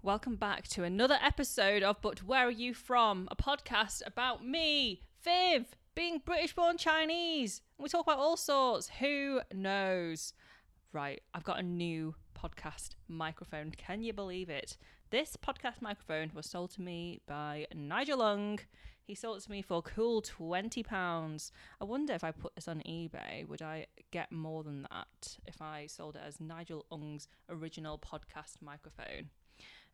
Welcome back to another episode of But Where Are You From? A podcast about me, Viv, being British born Chinese. And We talk about all sorts. Who knows? Right, I've got a new podcast microphone. Can you believe it? This podcast microphone was sold to me by Nigel Lung. He sold it to me for cool £20. I wonder if I put this on eBay, would I get more than that if I sold it as Nigel Ung's original podcast microphone?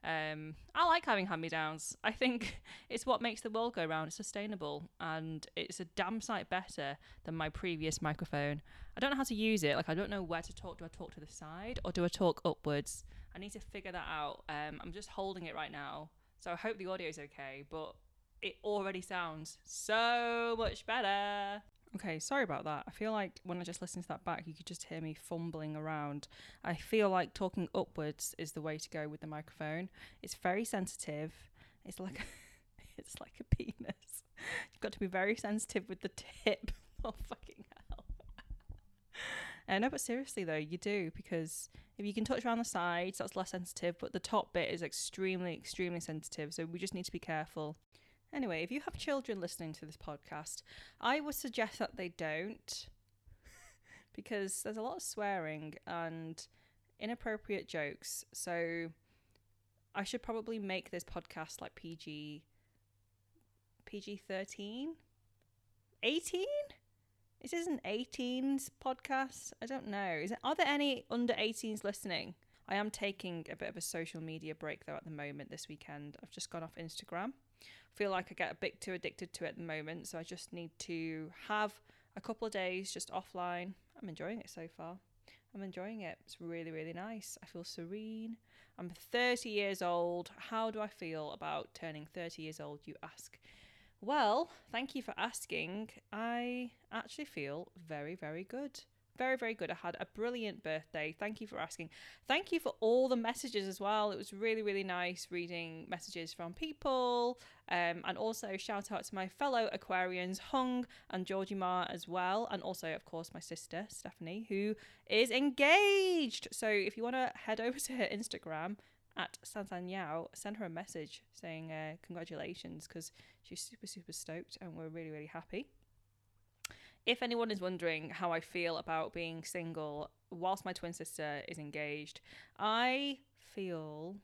Um, I like having hand me downs. I think it's what makes the world go round. It's sustainable and it's a damn sight better than my previous microphone. I don't know how to use it. Like, I don't know where to talk. Do I talk to the side or do I talk upwards? I need to figure that out. Um, I'm just holding it right now. So I hope the audio is okay, but it already sounds so much better. Okay, sorry about that. I feel like when I just listen to that back, you could just hear me fumbling around. I feel like talking upwards is the way to go with the microphone. It's very sensitive. It's like a, it's like a penis. You've got to be very sensitive with the tip. Oh fucking hell. Uh, no, but seriously though, you do because if you can touch around the sides, that's less sensitive. But the top bit is extremely, extremely sensitive. So we just need to be careful. Anyway, if you have children listening to this podcast, I would suggest that they don't because there's a lot of swearing and inappropriate jokes. So I should probably make this podcast like PG PG 13 18 this is an 18s podcast. I don't know. Is it, are there any under 18s listening? I am taking a bit of a social media break though at the moment this weekend. I've just gone off Instagram. Feel like I get a bit too addicted to it at the moment, so I just need to have a couple of days just offline. I'm enjoying it so far. I'm enjoying it. It's really, really nice. I feel serene. I'm 30 years old. How do I feel about turning 30 years old, you ask? Well, thank you for asking. I actually feel very, very good. Very, very good. I had a brilliant birthday. Thank you for asking. Thank you for all the messages as well. It was really, really nice reading messages from people. Um, and also, shout out to my fellow Aquarians, Hung and Georgie Ma as well. And also, of course, my sister, Stephanie, who is engaged. So if you want to head over to her Instagram, at Sansan Yao, send her a message saying uh, congratulations because she's super, super stoked and we're really, really happy. If anyone is wondering how I feel about being single whilst my twin sister is engaged, I feel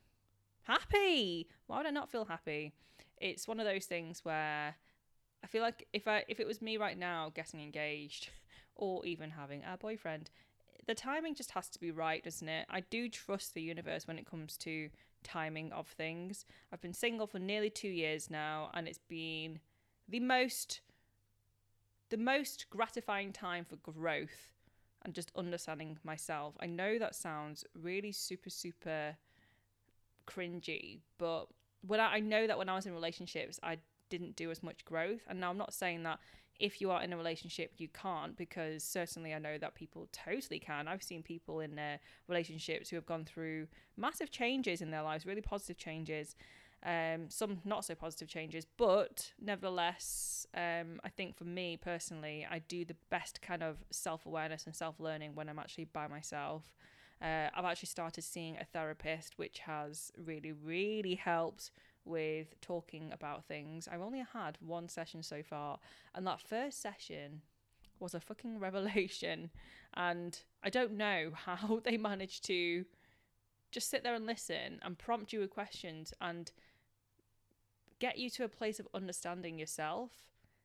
happy. Why would I not feel happy? It's one of those things where I feel like if I if it was me right now getting engaged or even having a boyfriend, the timing just has to be right, doesn't it? I do trust the universe when it comes to timing of things. I've been single for nearly 2 years now and it's been the most the most gratifying time for growth and just understanding myself. I know that sounds really super super cringy, but when I, I know that when I was in relationships, I didn't do as much growth. And now I'm not saying that if you are in a relationship you can't because certainly I know that people totally can. I've seen people in their relationships who have gone through massive changes in their lives, really positive changes. Um, some not so positive changes, but nevertheless, um, I think for me personally, I do the best kind of self awareness and self learning when I'm actually by myself. Uh, I've actually started seeing a therapist, which has really, really helped with talking about things. I've only had one session so far, and that first session was a fucking revelation. And I don't know how they managed to just sit there and listen and prompt you with questions and get you to a place of understanding yourself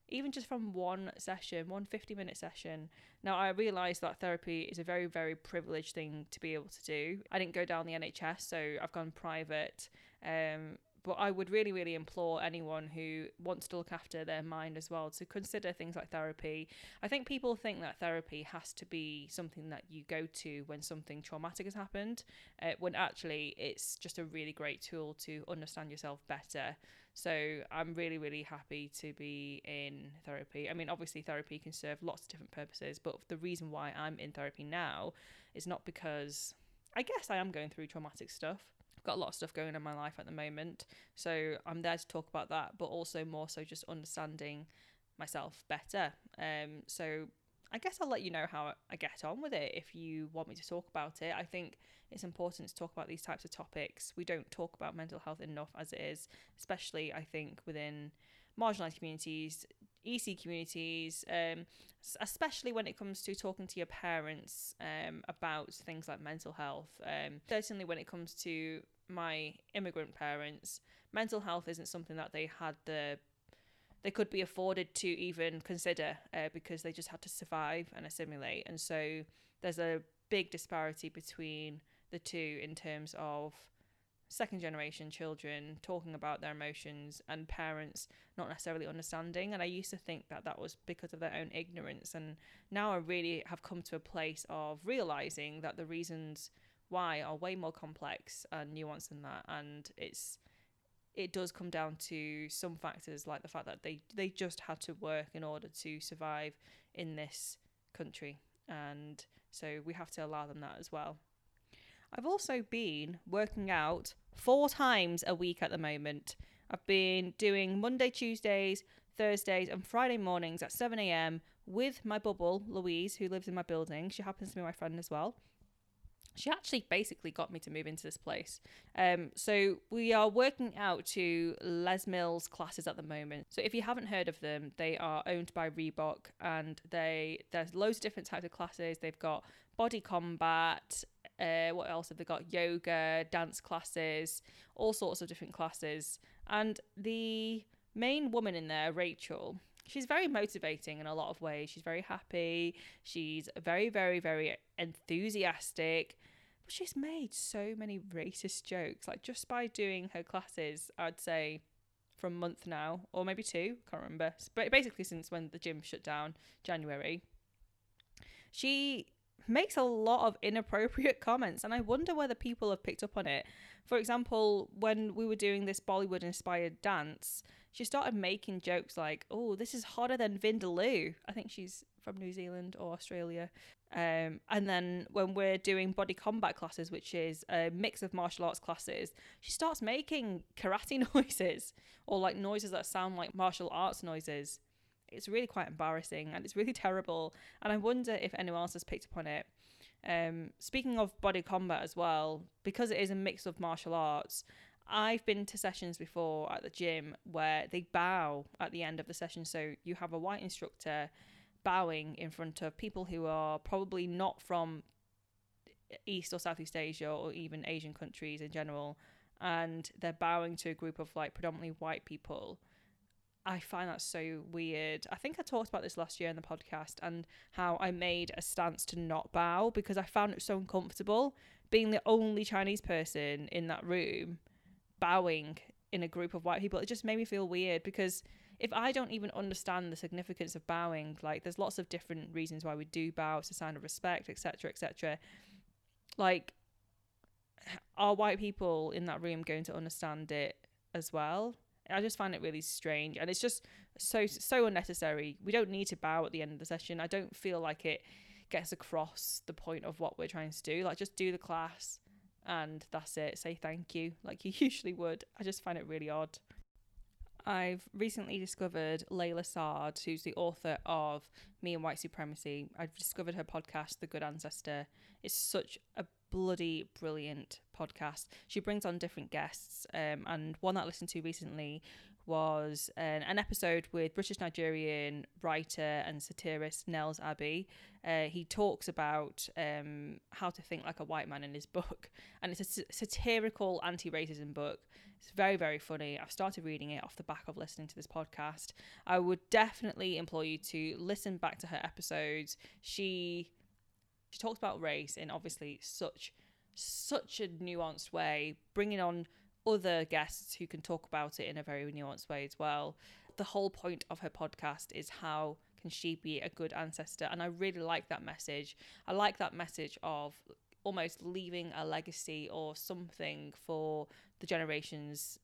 even just from one session, one 50 minute session. Now, I realise that therapy is a very, very privileged thing to be able to do. I didn't go down the NHS, so I've gone private. Um, but I would really, really implore anyone who wants to look after their mind as well to consider things like therapy. I think people think that therapy has to be something that you go to when something traumatic has happened, uh, when actually it's just a really great tool to understand yourself better. So I'm really, really happy to be in therapy. I mean, obviously, therapy can serve lots of different purposes, but the reason why I'm in therapy now is not because I guess I am going through traumatic stuff. Got a lot of stuff going on in my life at the moment. So I'm there to talk about that, but also more so just understanding myself better. Um, so I guess I'll let you know how I get on with it if you want me to talk about it. I think it's important to talk about these types of topics. We don't talk about mental health enough as it is, especially I think within marginalised communities, ESEA communities, um, especially when it comes to talking to your parents um, about things like mental health. Um, certainly, when it comes to my immigrant parents, mental health isn't something that they had the they could be afforded to even consider uh, because they just had to survive and assimilate. And so there's a big disparity between the two in terms of second generation children talking about their emotions and parents not necessarily understanding and i used to think that that was because of their own ignorance and now i really have come to a place of realizing that the reasons why are way more complex and nuanced than that and it's it does come down to some factors like the fact that they they just had to work in order to survive in this country and so we have to allow them that as well I've also been working out four times a week at the moment. I've been doing Monday, Tuesdays, Thursdays, and Friday mornings at 7 a.m. with my bubble, Louise, who lives in my building. She happens to be my friend as well. She actually basically got me to move into this place. Um, so we are working out to Les Mills classes at the moment. So if you haven't heard of them, they are owned by Reebok, and they there's loads of different types of classes. They've got body combat, uh, what else have they got? Yoga, dance classes, all sorts of different classes. And the main woman in there, Rachel, she's very motivating in a lot of ways. She's very happy. She's very, very, very enthusiastic. But she's made so many racist jokes. Like just by doing her classes, I'd say for a month now, or maybe two, can't remember. But basically since when the gym shut down, January. She makes a lot of inappropriate comments, and I wonder whether people have picked up on it. For example, when we were doing this Bollywood inspired dance, she started making jokes like, "Oh, this is hotter than Vindaloo." I think she's from New Zealand or Australia. Um, and then when we're doing body combat classes, which is a mix of martial arts classes, she starts making karate noises or like noises that sound like martial arts noises it's really quite embarrassing and it's really terrible. And I wonder if anyone else has picked up on it. Um, speaking of body combat as well, because it is a mix of martial arts, I've been to sessions before at the gym where they bow at the end of the session. So you have a white instructor bowing in front of people who are probably not from East or Southeast Asia or even Asian countries in general. And they're bowing to a group of like predominantly white people I find that so weird. I think I talked about this last year in the podcast and how I made a stance to not bow because I found it so uncomfortable being the only Chinese person in that room bowing in a group of white people. It just made me feel weird because if I don't even understand the significance of bowing, like there's lots of different reasons why we do bow, it's a sign of respect, etc., etc. Like, are white people in that room going to understand it as well? I just find it really strange and it's just so so unnecessary. We don't need to bow at the end of the session. I don't feel like it gets across the point of what we're trying to do. Like just do the class and that's it. Say thank you like you usually would. I just find it really odd. I've recently discovered Layla Saad, who's the author of Me and White Supremacy. I've discovered her podcast, The Good Ancestor. It's such a bloody brilliant podcast. She brings on different guests, um, and one that I listened to recently was an, an episode with British Nigerian writer and satirist Nels Abbey. Uh, he talks about um, how to think like a white man in his book, and it's a satirical anti racism book. It's very, very funny. I've started reading it off the back of listening to this podcast. I would definitely implore you to listen back to her episodes. She she talks about race in obviously such such a nuanced way, bringing on other guests who can talk about it in a very nuanced way as well. The whole point of her podcast is how can she be a good ancestor? And I really like that message. I like that message of almost leaving a legacy or something for the generations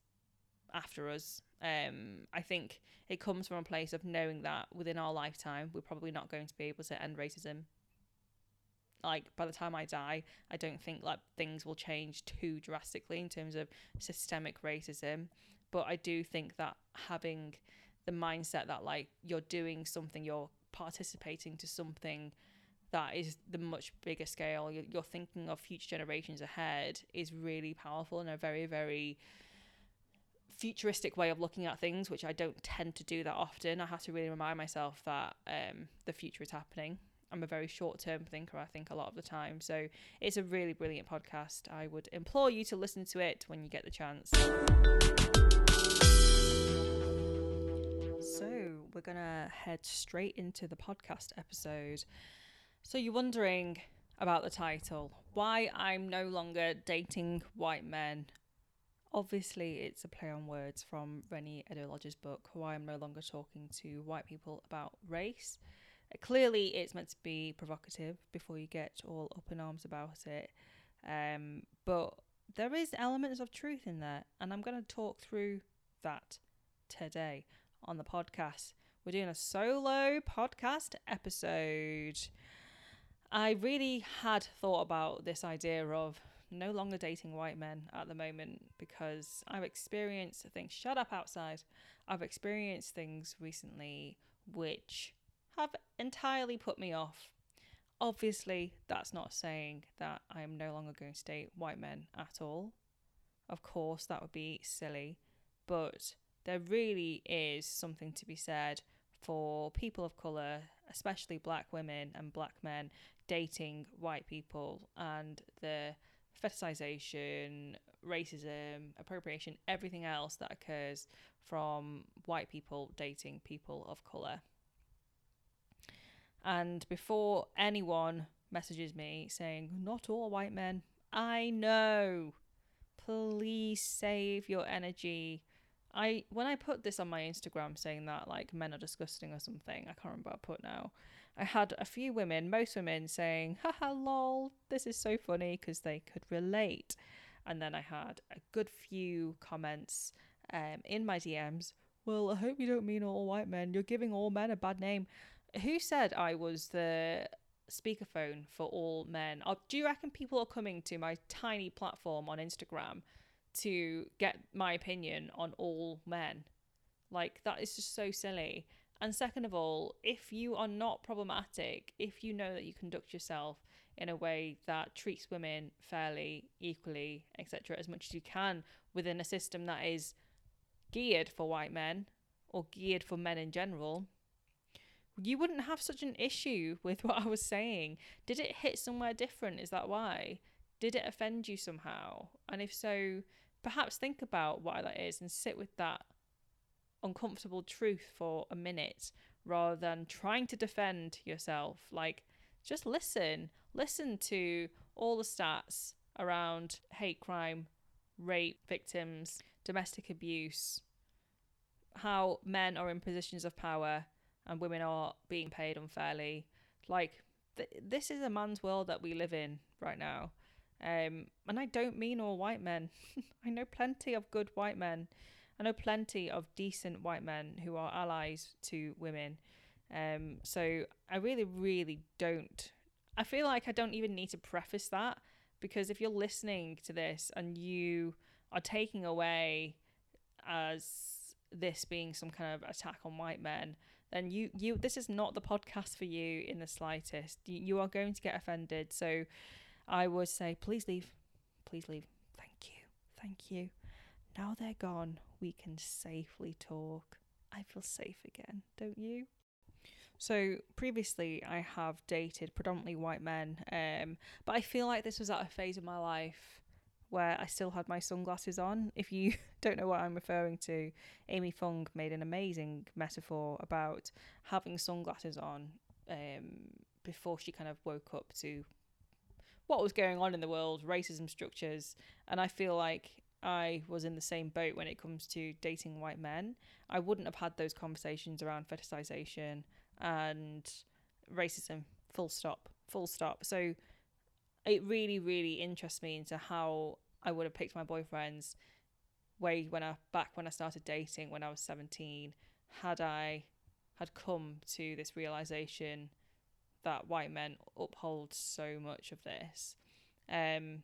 after us. Um, I think it comes from a place of knowing that within our lifetime, we're probably not going to be able to end racism like by the time I die, I don't think like things will change too drastically in terms of systemic racism. But I do think that having the mindset that like you're doing something, you're participating to something that is the much bigger scale, you're, thinking of future generations ahead is really powerful and a very, very futuristic way of looking at things, which I don't tend to do that often. I have to really remind myself that um, the future is happening I'm a very short term thinker, I think, a lot of the time. So it's a really brilliant podcast. I would implore you to listen to it when you get the chance. So we're going to head straight into the podcast episode. So you're wondering about the title why I'm no longer dating white men. Obviously, it's a play on words from Reni Eddo-Lodge's book, Why I'm No Longer Talking to White People About Race. Clearly, it's meant to be provocative before you get all up in arms about it. Um, but there is elements of truth in there, and I'm going to talk through that today on the podcast. We're doing a solo podcast episode. I really had thought about this idea of no longer dating white men at the moment because I've experienced things. Shut up outside. I've experienced things recently which have entirely put me off. Obviously, that's not saying that I am no longer going to date white men at all. Of course, that would be silly, but there really is something to be said for people of colour, especially black women and black men, dating white people and the fetishization, racism, appropriation, everything else that occurs from white people dating people of colour. And before anyone messages me saying, not all white men, I know. Please save your energy. I when I put this on my Instagram saying that like men are disgusting or something, I can't remember what I put now. I had a few women, most women saying, haha lol, this is so funny because they could relate. And then I had a good few comments um, in my DMs. Well, I hope you don't mean all white men. You're giving all men a bad name. Who said I was the speakerphone for all men? Or do you reckon people are coming to my tiny platform on Instagram to get my opinion on all men? Like, that is just so silly. And second of all, if you are not problematic, if you know that you conduct yourself in a way that treats women fairly, equally, etc., as much as you can within a system that is geared for white men or geared for men in general, you wouldn't have such an issue with what I was saying. Did it hit somewhere different? Is that why? Did it offend you somehow? And if so, perhaps think about why that is and sit with that uncomfortable truth for a minute rather than trying to defend yourself. Like, just listen. Listen to all the stats around hate crime, rape victims, domestic abuse, how men are in positions of power and women are being paid unfairly. Like th- this is a man's world that we live in right now. Um, and I don't mean all white men. I know plenty of good white men. I know plenty of decent white men who are allies to women. Um, so I really, really don't. I feel like I don't even need to preface that because if you're listening to this and you are taking away as this being some kind of attack on white men, then you you this is not the podcast for you in the slightest. You, are going to get offended. So I would say please leave. Please leave. Thank you. Thank you. Now they're gone, we can safely talk. I feel safe again, don't you? So previously, I have dated predominantly white men, um, but I feel like this was at a phase of my life where I still had my sunglasses on. If you don't know what I'm referring to, Amy Fung made an amazing metaphor about having sunglasses on um, before she kind of woke up to what was going on in the world, racism structures. And I feel like I was in the same boat when it comes to dating white men, I wouldn't have had those conversations around fetishization and racism. Full stop. Full stop. So it really, really interests me into how I would have picked my boyfriends way when I back when I started dating when I was seventeen, had I had come to this realization that white men uphold so much of this. Um,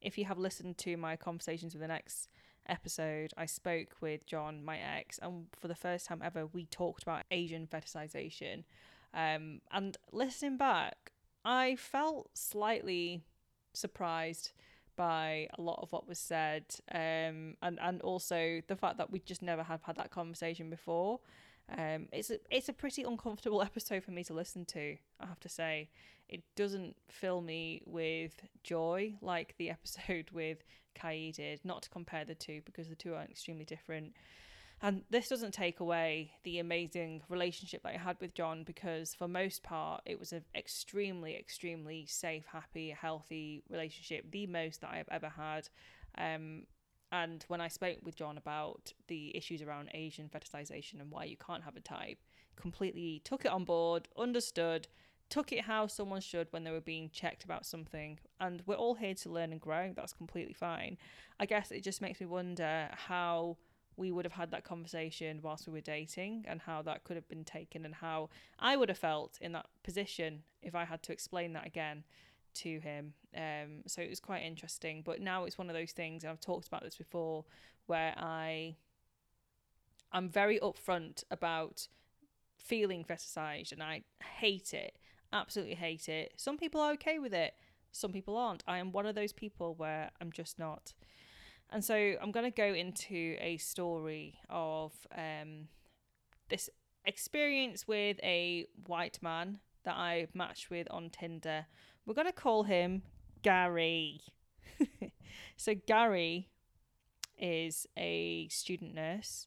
if you have listened to my conversations with the next episode, I spoke with John, my ex, and for the first time ever, we talked about Asian fetishization. Um, and listening back, I felt slightly surprised by a lot of what was said, um, and and also the fact that we just never have had that conversation before. Um, it's a, it's a pretty uncomfortable episode for me to listen to. I have to say, it doesn't fill me with joy like the episode with Kai did. Not to compare the two because the two are extremely different. And this doesn't take away the amazing relationship that I had with John because, for most part, it was an extremely, extremely safe, happy, healthy relationship, the most that I've ever had. Um, and when I spoke with John about the issues around Asian fetishization and why you can't have a type, completely took it on board, understood, took it how someone should when they were being checked about something. And we're all here to learn and grow. That's completely fine. I guess it just makes me wonder how we would have had that conversation whilst we were dating and how that could have been taken and how I would have felt in that position if I had to explain that again to him. Um, so it was quite interesting. But now it's one of those things, and I've talked about this before, where I I'm very upfront about feeling fetishized and I hate it. Absolutely hate it. Some people are okay with it. Some people aren't. I am one of those people where I'm just not. And so I'm going to go into a story of um, this experience with a white man that I matched with on Tinder. We're going to call him Gary. so, Gary is a student nurse.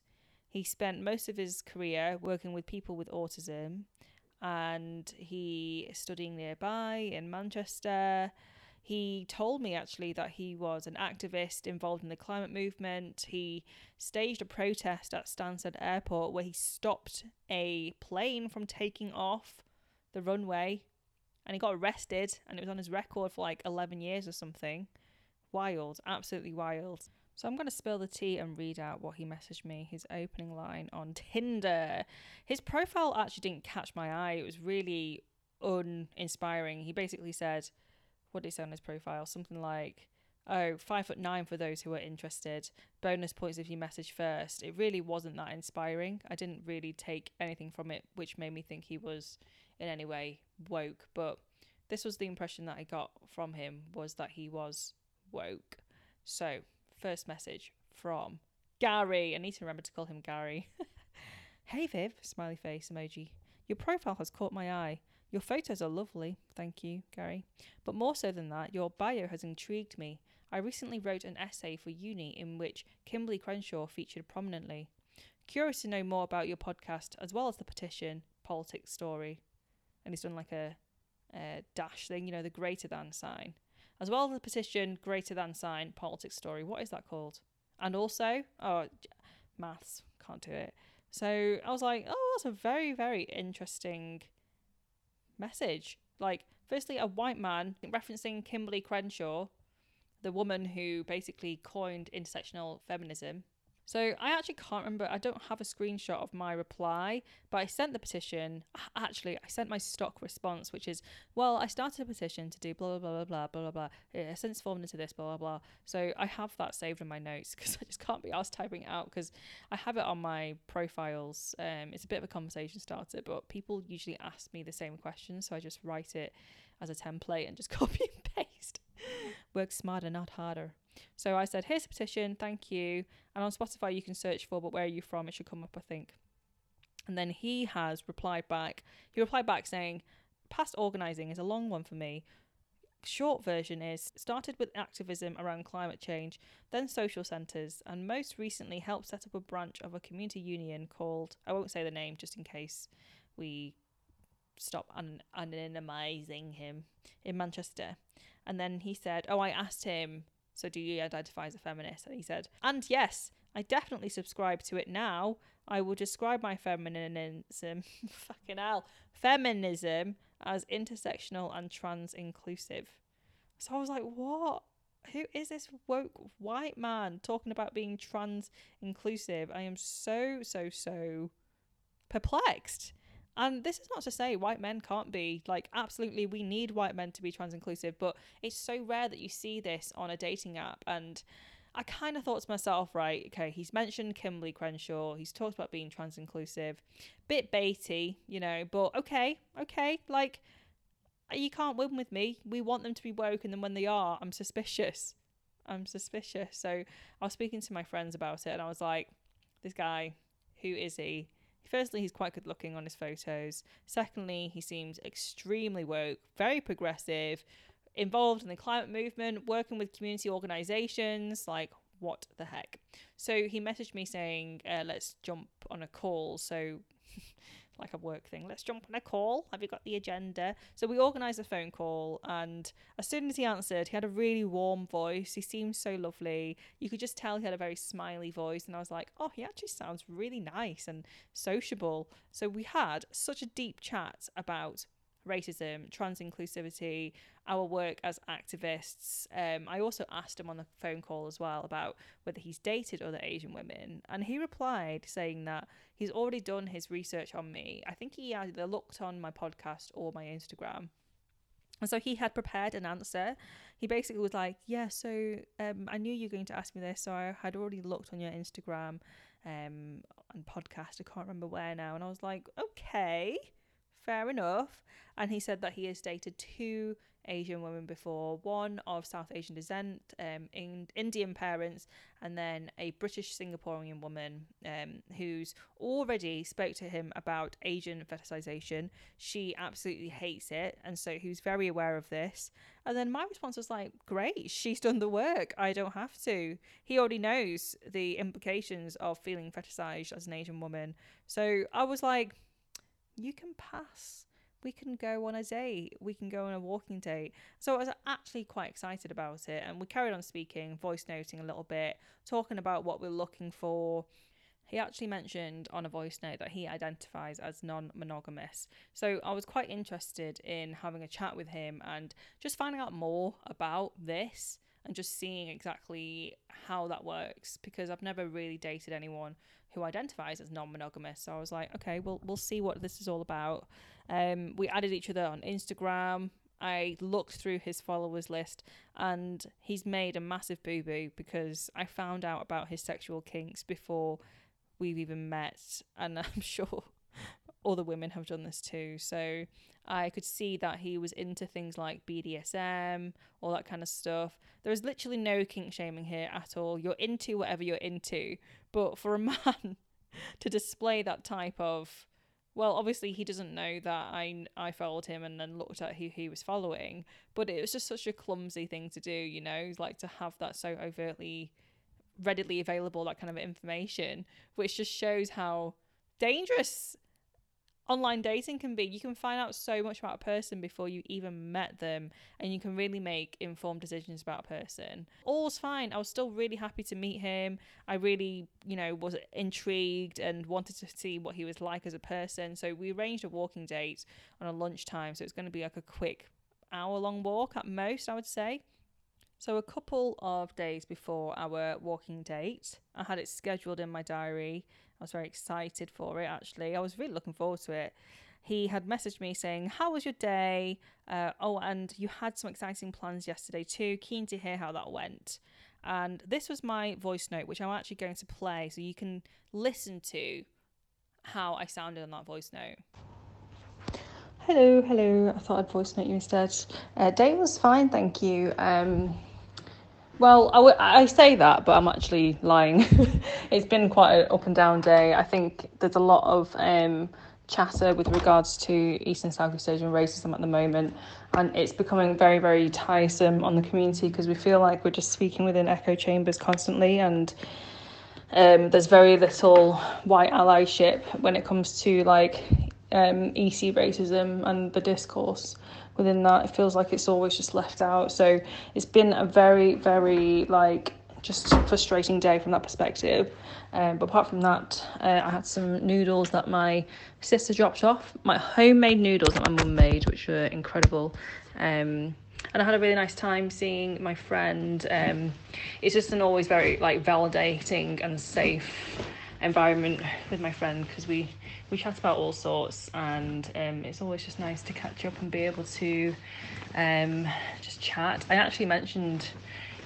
He spent most of his career working with people with autism and he is studying nearby in Manchester. He told me actually that he was an activist involved in the climate movement. He staged a protest at Stansted Airport where he stopped a plane from taking off the runway and he got arrested and it was on his record for like 11 years or something. Wild, absolutely wild. So I'm going to spill the tea and read out what he messaged me, his opening line on Tinder. His profile actually didn't catch my eye. It was really uninspiring. He basically said, what did he say on his profile? Something like, oh, five foot nine for those who are interested. Bonus points if you message first. It really wasn't that inspiring. I didn't really take anything from it, which made me think he was in any way woke. But this was the impression that I got from him was that he was woke. So, first message from Gary. I need to remember to call him Gary. hey Viv, smiley face emoji. Your profile has caught my eye. Your photos are lovely, thank you, Gary. But more so than that, your bio has intrigued me. I recently wrote an essay for uni in which Kimberly Crenshaw featured prominently. Curious to know more about your podcast as well as the petition, Politics Story. And he's done like a, a dash thing, you know, the greater than sign. As well as the petition, greater than sign, Politics Story. What is that called? And also, oh, maths, can't do it. So I was like, oh, that's a very, very interesting message. Like, firstly, a white man referencing Kimberly Crenshaw, the woman who basically coined intersectional feminism, so I actually can't remember. I don't have a screenshot of my reply, but I sent the petition. Actually, I sent my stock response, which is, well, I started a petition to do blah blah blah blah blah blah blah. It since formed into this blah blah blah. So I have that saved in my notes because I just can't be asked typing it out because I have it on my profiles. Um, it's a bit of a conversation starter, but people usually ask me the same question, so I just write it as a template and just copy and paste. Work smarter, not harder. So I said, here's a petition, thank you. And on Spotify, you can search for, but where are you from? It should come up, I think. And then he has replied back. He replied back saying, past organising is a long one for me. Short version is started with activism around climate change, then social centres, and most recently helped set up a branch of a community union called, I won't say the name just in case we stop an- him in Manchester. And then he said, Oh, I asked him So do you identify as a feminist? And he said, and yes, I definitely subscribe to it now. I will describe my feminism, fucking hell, feminism as intersectional and trans inclusive. So I was like, what? Who is this woke white man talking about being trans inclusive? I am so, so, so perplexed. And this is not to say white men can't be. Like, absolutely, we need white men to be trans inclusive, but it's so rare that you see this on a dating app. And I kind of thought to myself, right, okay, he's mentioned Kimberly Crenshaw, he's talked about being trans inclusive, bit baity, you know, but okay, okay, like, you can't win with me. We want them to be woke, and then when they are, I'm suspicious. I'm suspicious. So I was speaking to my friends about it, and I was like, this guy, who is he? Firstly, he's quite good looking on his photos. Secondly, he seems extremely woke, very progressive, involved in the climate movement, working with community organizations. Like, what the heck? So he messaged me saying, uh, let's jump on a call. So like a work thing. Let's jump on a call. Have you got the agenda? So we organised a phone call, and as soon as he answered, he had a really warm voice. He seemed so lovely. You could just tell he had a very smiley voice, and I was like, oh, he actually sounds really nice and sociable. So we had such a deep chat about racism, trans inclusivity, our work as activists. Um, I also asked him on the phone call as well about whether he's dated other Asian women, and he replied saying that he's already done his research on me. I think he either looked on my podcast or my Instagram. And so he had prepared an answer. He basically was like, Yeah, so um, I knew you were going to ask me this, so I had already looked on your Instagram um, and podcast. I can't remember where now. And I was like, Okay, fair enough. And he said that he has dated two Asian women before, one of South Asian descent, um, in Indian parents, and then a British Singaporean woman um, who's already spoke to him about Asian fetishization. She absolutely hates it, and so he was very aware of this. And then my response was like, "Great, she's done the work. I don't have to." He already knows the implications of feeling fetishized as an Asian woman. So I was like, "You can pass." we can go on a date, we can go on a walking date. So I was actually quite excited about it. And we carried on speaking, voice noting a little bit, talking about what we're looking for. He actually mentioned on a voice note that he identifies as non monogamous. So I was quite interested in having a chat with him and just finding out more about this and just seeing exactly how that works because I've never really dated anyone who identifies as non-monogamous. So I was like, okay, well, we'll see what this is all about. Um, we added each other on Instagram. I looked through his followers list and he's made a massive boo boo because I found out about his sexual kinks before we've even met, and I'm sure other women have done this too. So I could see that he was into things like BDSM, all that kind of stuff. There is literally no kink shaming here at all. You're into whatever you're into. But for a man to display that type of well, obviously he doesn't know that I I followed him and then looked at who he was following, but it was just such a clumsy thing to do, you know, like to have that so overtly readily available that kind of information, which just shows how dangerous online dating can be. You can find out so much about a person before you even met them, and you can really make informed decisions about a person. All's fine. I was still really happy to meet him. I really, you know, was intrigued and wanted to see what he was like as a person. So we arranged a walking date on a lunchtime. So it's going to be like a quick hour long walk at most, I would say. So, a couple of days before our walking date, I had it scheduled in my diary I was very excited for it actually. I was really looking forward to it. He had messaged me saying, How was your day? Uh, oh, and you had some exciting plans yesterday too. Keen to hear how that went. And this was my voice note, which I'm actually going to play so you can listen to how I sounded on that voice note. Hello, hello. I thought I'd voice note you instead. Uh, day was fine, thank you. Um, well, I, w- I say that, but I'm actually lying. it's been quite an up and down day. I think there's a lot of um, chatter with regards to East and Southeast Asian racism at the moment, and it's becoming very, very tiresome on the community because we feel like we're just speaking within echo chambers constantly, and um, there's very little white allyship when it comes to like um, ESEA racism and the discourse within that. It feels like it's always just left out. So it's been a very, very like just frustrating day from that perspective. Um, but apart from that, uh, I had some noodles that my sister dropped off, my homemade noodles that my mum made, which were incredible. Um, and I had a really nice time seeing my friend. Um, it's just an always very like validating and safe environment with my friend because we we chat about all sorts and um, it's always just nice to catch up and be able to um, just chat. I actually mentioned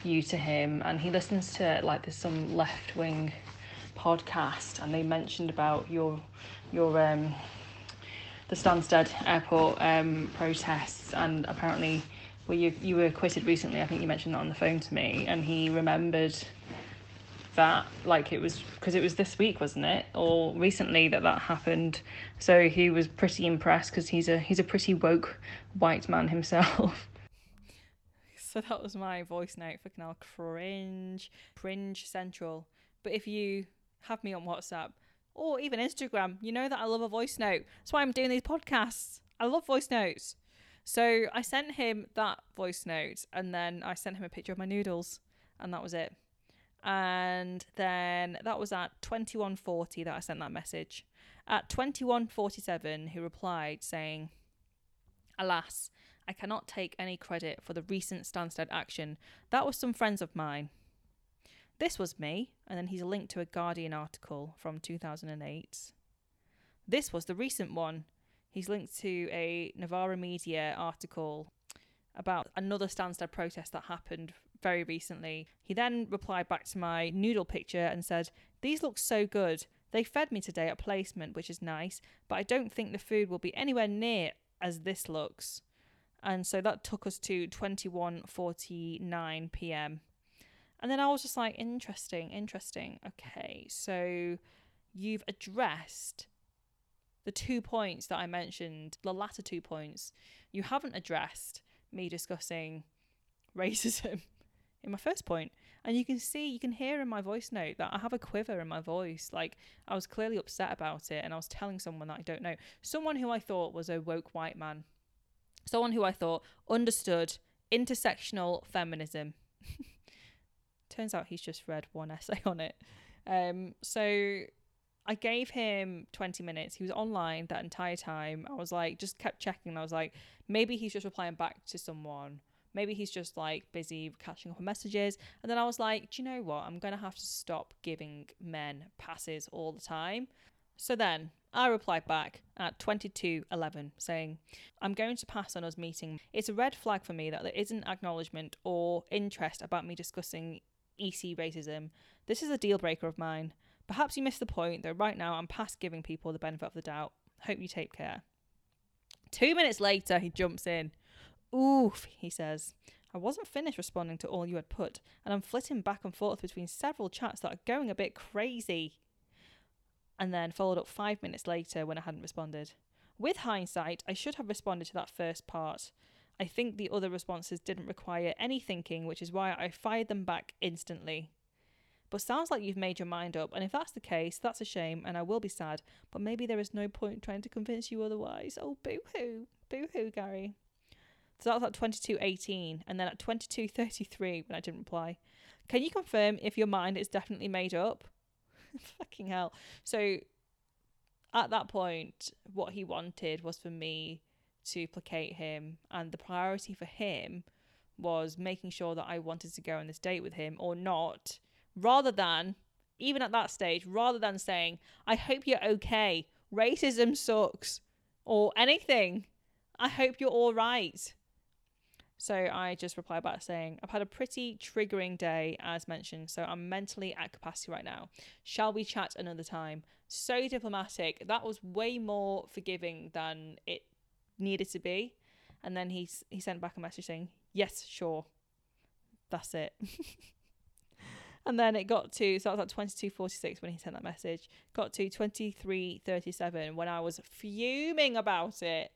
you to him and he listens to like there's some left wing podcast and they mentioned about your your um the Stansted airport um protests and apparently well you you were acquitted recently I think you mentioned that on the phone to me and he remembered that like it was because it was this week wasn't it or recently that that happened so he was pretty impressed because he's a he's a pretty woke white man himself so that was my voice note for Canal Cringe, Cringe Central. But if you have me on WhatsApp or even Instagram, you know that I love a voice note. That's why I'm doing these podcasts. I love voice notes. So I sent him that voice note and then I sent him a picture of my noodles and that was it. And then that was at 21:40 that I sent that message. At 21:47 he replied saying, "Alas, I cannot take any credit for the recent Stansted action. That was some friends of mine. This was me, and then he's linked to a Guardian article from 2008. This was the recent one. He's linked to a Novara Media article about another Stansted protest that happened very recently. He then replied back to my noodle picture and said, These look so good. They fed me today at placement, which is nice, but I don't think the food will be anywhere near as this looks and so that took us to 21:49 p.m. And then I was just like interesting, interesting. Okay, so you've addressed the two points that I mentioned, the latter two points. You haven't addressed me discussing racism in my first point. And you can see, you can hear in my voice note that I have a quiver in my voice. Like I was clearly upset about it and I was telling someone that I don't know. Someone who I thought was a woke white man someone who I thought understood intersectional feminism. Turns out he's just read one essay on it. Um, so I gave him 20 minutes. He was online that entire time. I was like, just kept checking. I was like, maybe he's just replying back to someone. Maybe he's just like busy catching up on messages. And then I was like, do you know what? I'm going to have to stop giving men passes all the time. So then I replied back at 22:11 saying, "I'm going to pass on us meeting. It's a red flag for me that there isn't acknowledgement or interest about me discussing ESEA racism. This is a deal breaker of mine. Perhaps you missed the point, though right now I'm past giving people the benefit of the doubt. Hope you take care." 2 minutes later, he jumps in. Oof, he says. I wasn't finished responding to all you had put, and I'm flitting back and forth between several chats that are going a bit crazy and then followed up five minutes later when I hadn't responded. With hindsight, I should have responded to that first part. I think the other responses didn't require any thinking, which is why I fired them back instantly. But sounds like you've made your mind up, and if that's the case, that's a shame, and I will be sad, but maybe there is no point trying to convince you otherwise. Oh, boo hoo. Boo hoo, Gary. So that was at 22.18, and then at 22.33 when I didn't reply. Can you confirm if your mind is definitely made up? Fucking hell. So at that point, what he wanted was for me to placate him, and the priority for him was making sure that I wanted to go on this date with him or not, rather than, even at that stage, rather than saying, I hope you're okay, racism sucks, or anything. I hope you're all right. So I just replied back saying, I've had a pretty triggering day, as mentioned, so I'm mentally at capacity right now. Shall we chat another time? So diplomatic. That was way more forgiving than it needed to be. And then he, he sent back a message saying, Yes, sure. That's it. and then it got to, so that was at 22.46 when he sent that message. Got to 23.37 when I was fuming about it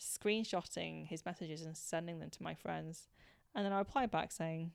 screenshotting his messages and sending them to my friends. And then I replied back saying,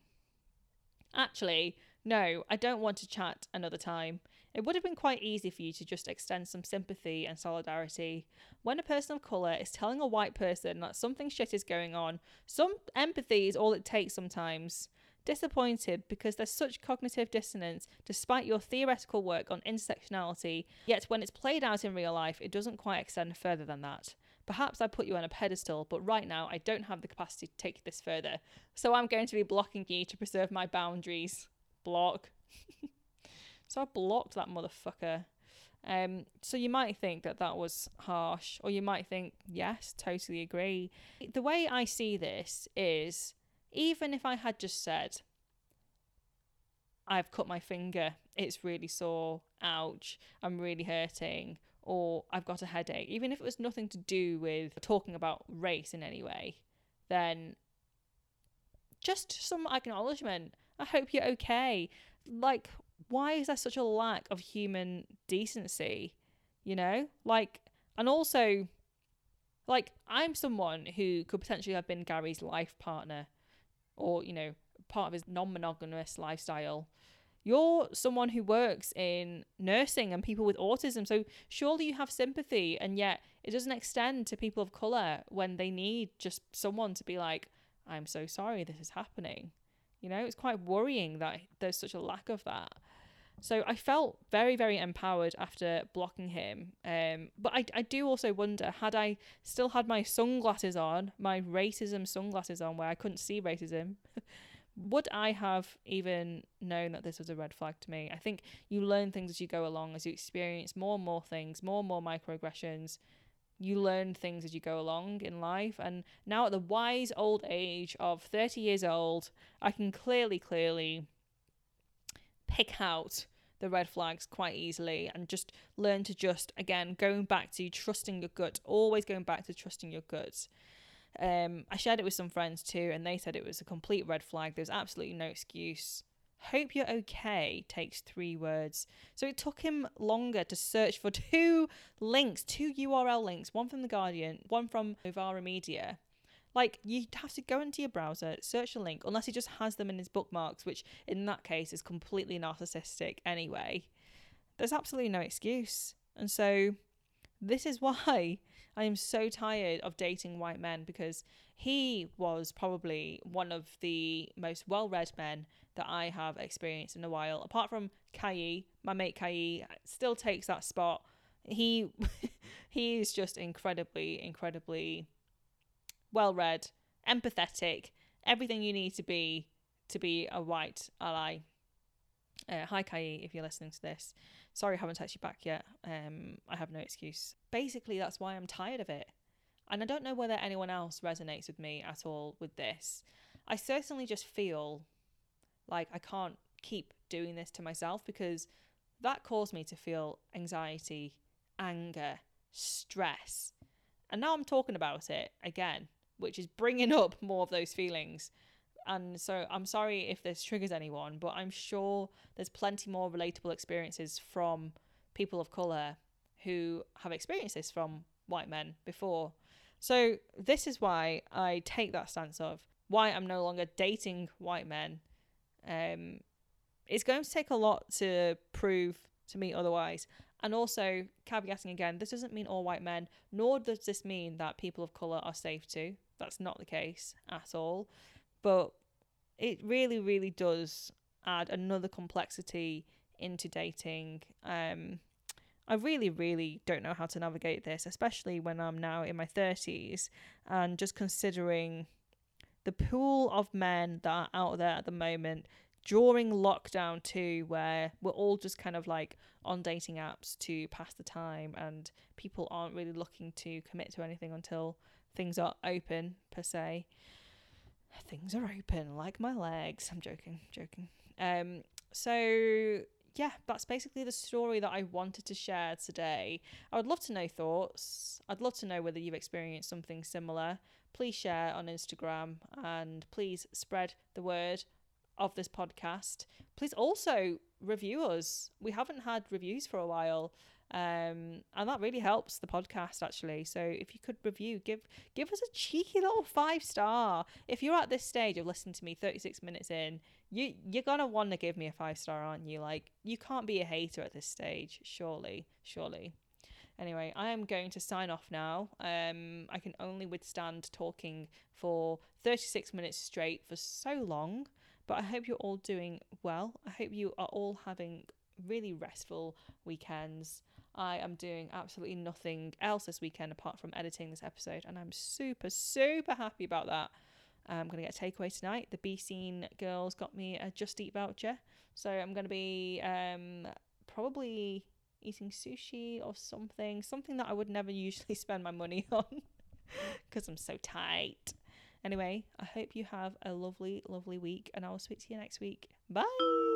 Actually, no, I don't want to chat another time. It would have been quite easy for you to just extend some sympathy and solidarity. When a person of colour is telling a white person that something shit is going on, some empathy is all it takes sometimes. Disappointed because there's such cognitive dissonance despite your theoretical work on intersectionality, yet when it's played out in real life, it doesn't quite extend further than that. Perhaps I put you on a pedestal, but right now I don't have the capacity to take this further, so I'm going to be blocking you to preserve my boundaries. Block. so I blocked that motherfucker. Um, so you might think that that was harsh, or you might think, yes, totally agree. The way I see this is even if I had just said, I've cut my finger, it's really sore, ouch, I'm really hurting, or I've got a headache, even if it was nothing to do with talking about race in any way, then just some acknowledgement. I hope you're okay. Like, why is there such a lack of human decency? You know? Like, and also, like, I'm someone who could potentially have been Gary's life partner or, you know, part of his non monogamous lifestyle. You're someone who works in nursing and people with autism, so surely you have sympathy, and yet it doesn't extend to people of colour when they need just someone to be like, I'm so sorry this is happening. You know, it's quite worrying that there's such a lack of that. So I felt very, very empowered after blocking him. Um, but I, I do also wonder had I still had my sunglasses on, my racism sunglasses on, where I couldn't see racism, would I have even known that this was a red flag to me? I think you learn things as you go along, as you experience more and more things, more and more microaggressions. You learn things as you go along in life. And now, at the wise old age of 30 years old, I can clearly, clearly pick out the red flags quite easily and just learn to just again going back to trusting your gut always going back to trusting your gut um, I shared it with some friends too, and they said it was a complete red flag. There's absolutely no excuse. Hope you're okay takes three words. So it took him longer to search for two links, two URL links, one from The Guardian, one from Novara Media. Like, you have to go into your browser, search a link, unless he just has them in his bookmarks, which in that case is completely narcissistic anyway. There's absolutely no excuse. And so, this is why I am so tired of dating white men because he was probably one of the most well read men that I have experienced in a while. Apart from Kai, my mate Kai uh, still takes that spot. He he is just incredibly, incredibly well read, empathetic, everything you need to be to be a white ally. Uh, hi Kai, if you're listening to this. Sorry, I haven't texted you back yet. Um, I have no excuse. Basically, that's why I'm tired of it. And I don't know whether anyone else resonates with me at all with this. I certainly just feel like I can't keep doing this to myself because that caused me to feel anxiety, anger, stress. And now I'm talking about it again, which is bringing up more of those feelings. And so I'm sorry if this triggers anyone, but I'm sure there's plenty more relatable experiences from people of colour who have experienced this from white men before. So this is why I take that stance of why I'm no longer dating white men. Um, it's going to take a lot to prove to me otherwise. And also, caveating again, this doesn't mean all white men, nor does this mean that people of colour are safe too. That's not the case at all but it really, really does add another complexity into dating. Um, I really, really don't know how to navigate this, especially when I'm now in my 30s and just considering the pool of men that are out there at the moment during lockdown too where we're all just kind of like on dating apps to pass the time and people aren't really looking to commit to anything until things are open per se things are open like my legs. I'm joking, joking. Um, so yeah, that's basically the story that I wanted to share today. I would love to know thoughts. I'd love to know whether you've experienced something similar. Please share on Instagram and please spread the word of this podcast. Please also review us. We haven't had reviews for a while Um, and that really helps the podcast actually. So if you could review, give give us a cheeky little five star. If you're at this stage of listening to me 36 minutes in, you you're gonna want to give me a five star, aren't you? Like you can't be a hater at this stage, surely, surely. Anyway, I am going to sign off now. Um, I can only withstand talking for 36 minutes straight for so long, but I hope you're all doing well. I hope you are all having really restful weekends. I am doing absolutely nothing else this weekend apart from editing this episode, and I'm super, super happy about that. I'm going to get a takeaway tonight. The B Scene girls got me a Just Eat voucher, so I'm going to be um, probably eating sushi or something, something that I would never usually spend my money on because I'm so tight. Anyway, I hope you have a lovely, lovely week, and I will speak to you next week. Bye.